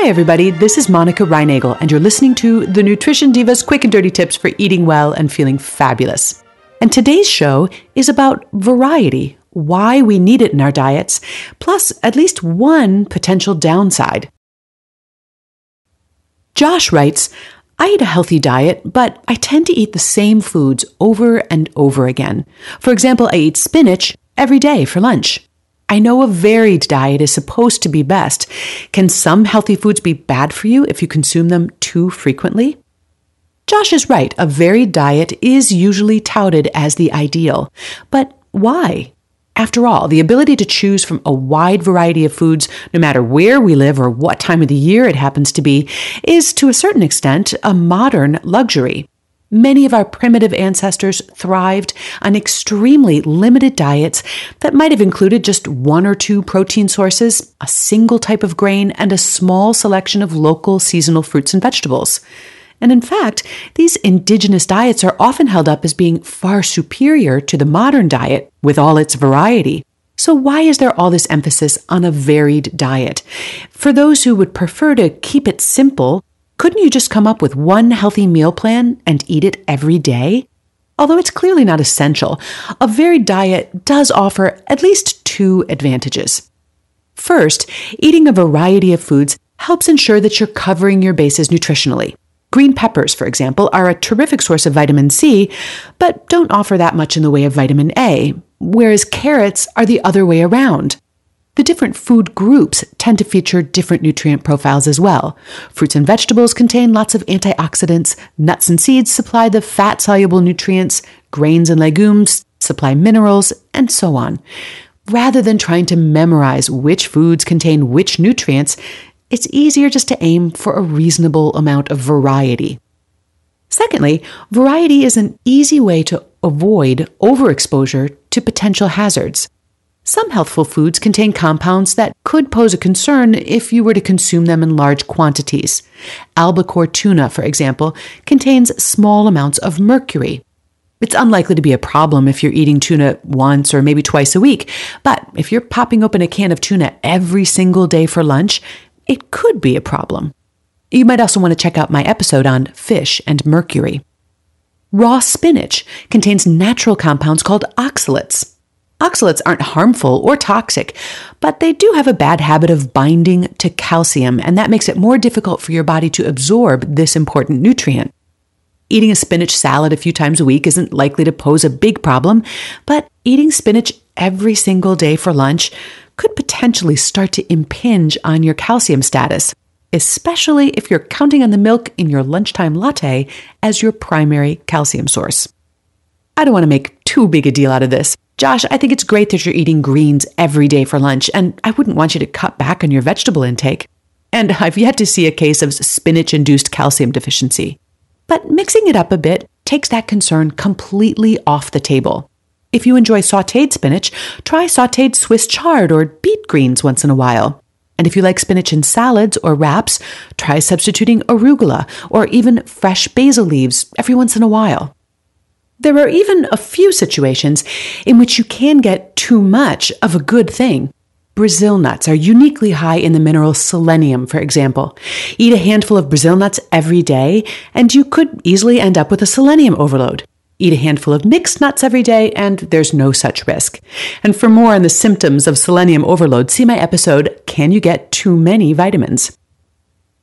Hi, everybody. This is Monica Reinagel, and you're listening to the Nutrition Divas Quick and Dirty Tips for Eating Well and Feeling Fabulous. And today's show is about variety, why we need it in our diets, plus at least one potential downside. Josh writes, I eat a healthy diet, but I tend to eat the same foods over and over again. For example, I eat spinach every day for lunch. I know a varied diet is supposed to be best. Can some healthy foods be bad for you if you consume them too frequently? Josh is right. A varied diet is usually touted as the ideal. But why? After all, the ability to choose from a wide variety of foods, no matter where we live or what time of the year it happens to be, is to a certain extent a modern luxury. Many of our primitive ancestors thrived on extremely limited diets that might have included just one or two protein sources, a single type of grain, and a small selection of local seasonal fruits and vegetables. And in fact, these indigenous diets are often held up as being far superior to the modern diet with all its variety. So, why is there all this emphasis on a varied diet? For those who would prefer to keep it simple, couldn't you just come up with one healthy meal plan and eat it every day? Although it's clearly not essential, a varied diet does offer at least two advantages. First, eating a variety of foods helps ensure that you're covering your bases nutritionally. Green peppers, for example, are a terrific source of vitamin C, but don't offer that much in the way of vitamin A, whereas carrots are the other way around. The different food groups tend to feature different nutrient profiles as well. Fruits and vegetables contain lots of antioxidants, nuts and seeds supply the fat soluble nutrients, grains and legumes supply minerals, and so on. Rather than trying to memorize which foods contain which nutrients, it's easier just to aim for a reasonable amount of variety. Secondly, variety is an easy way to avoid overexposure to potential hazards. Some healthful foods contain compounds that could pose a concern if you were to consume them in large quantities. Albacore tuna, for example, contains small amounts of mercury. It's unlikely to be a problem if you're eating tuna once or maybe twice a week, but if you're popping open a can of tuna every single day for lunch, it could be a problem. You might also want to check out my episode on fish and mercury. Raw spinach contains natural compounds called oxalates. Oxalates aren't harmful or toxic, but they do have a bad habit of binding to calcium, and that makes it more difficult for your body to absorb this important nutrient. Eating a spinach salad a few times a week isn't likely to pose a big problem, but eating spinach every single day for lunch could potentially start to impinge on your calcium status, especially if you're counting on the milk in your lunchtime latte as your primary calcium source. I don't want to make too big a deal out of this. Josh, I think it's great that you're eating greens every day for lunch, and I wouldn't want you to cut back on your vegetable intake. And I've yet to see a case of spinach induced calcium deficiency. But mixing it up a bit takes that concern completely off the table. If you enjoy sauteed spinach, try sauteed Swiss chard or beet greens once in a while. And if you like spinach in salads or wraps, try substituting arugula or even fresh basil leaves every once in a while. There are even a few situations in which you can get too much of a good thing. Brazil nuts are uniquely high in the mineral selenium, for example. Eat a handful of Brazil nuts every day, and you could easily end up with a selenium overload. Eat a handful of mixed nuts every day, and there's no such risk. And for more on the symptoms of selenium overload, see my episode Can You Get Too Many Vitamins?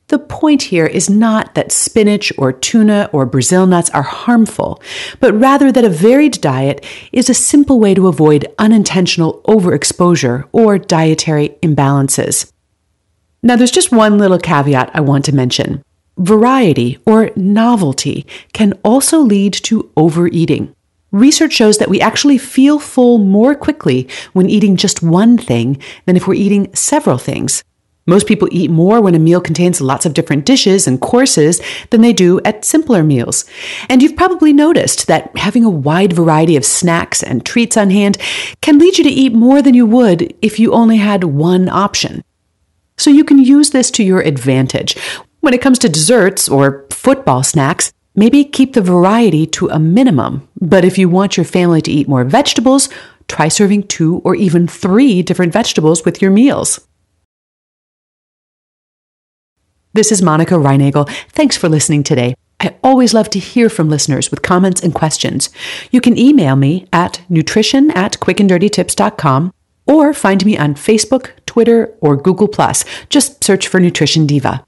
The point here is not that spinach or tuna or Brazil nuts are harmful, but rather that a varied diet is a simple way to avoid unintentional overexposure or dietary imbalances. Now, there's just one little caveat I want to mention. Variety or novelty can also lead to overeating. Research shows that we actually feel full more quickly when eating just one thing than if we're eating several things. Most people eat more when a meal contains lots of different dishes and courses than they do at simpler meals. And you've probably noticed that having a wide variety of snacks and treats on hand can lead you to eat more than you would if you only had one option. So you can use this to your advantage. When it comes to desserts or football snacks, maybe keep the variety to a minimum. But if you want your family to eat more vegetables, try serving two or even three different vegetables with your meals. This is Monica Reinagel. Thanks for listening today. I always love to hear from listeners with comments and questions. You can email me at nutrition at quickanddirtytips.com or find me on Facebook, Twitter, or Google. Just search for Nutrition Diva.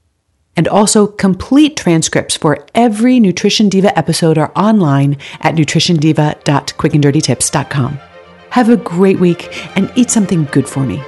And also, complete transcripts for every Nutrition Diva episode are online at nutritiondiva.quickanddirtytips.com. Have a great week and eat something good for me.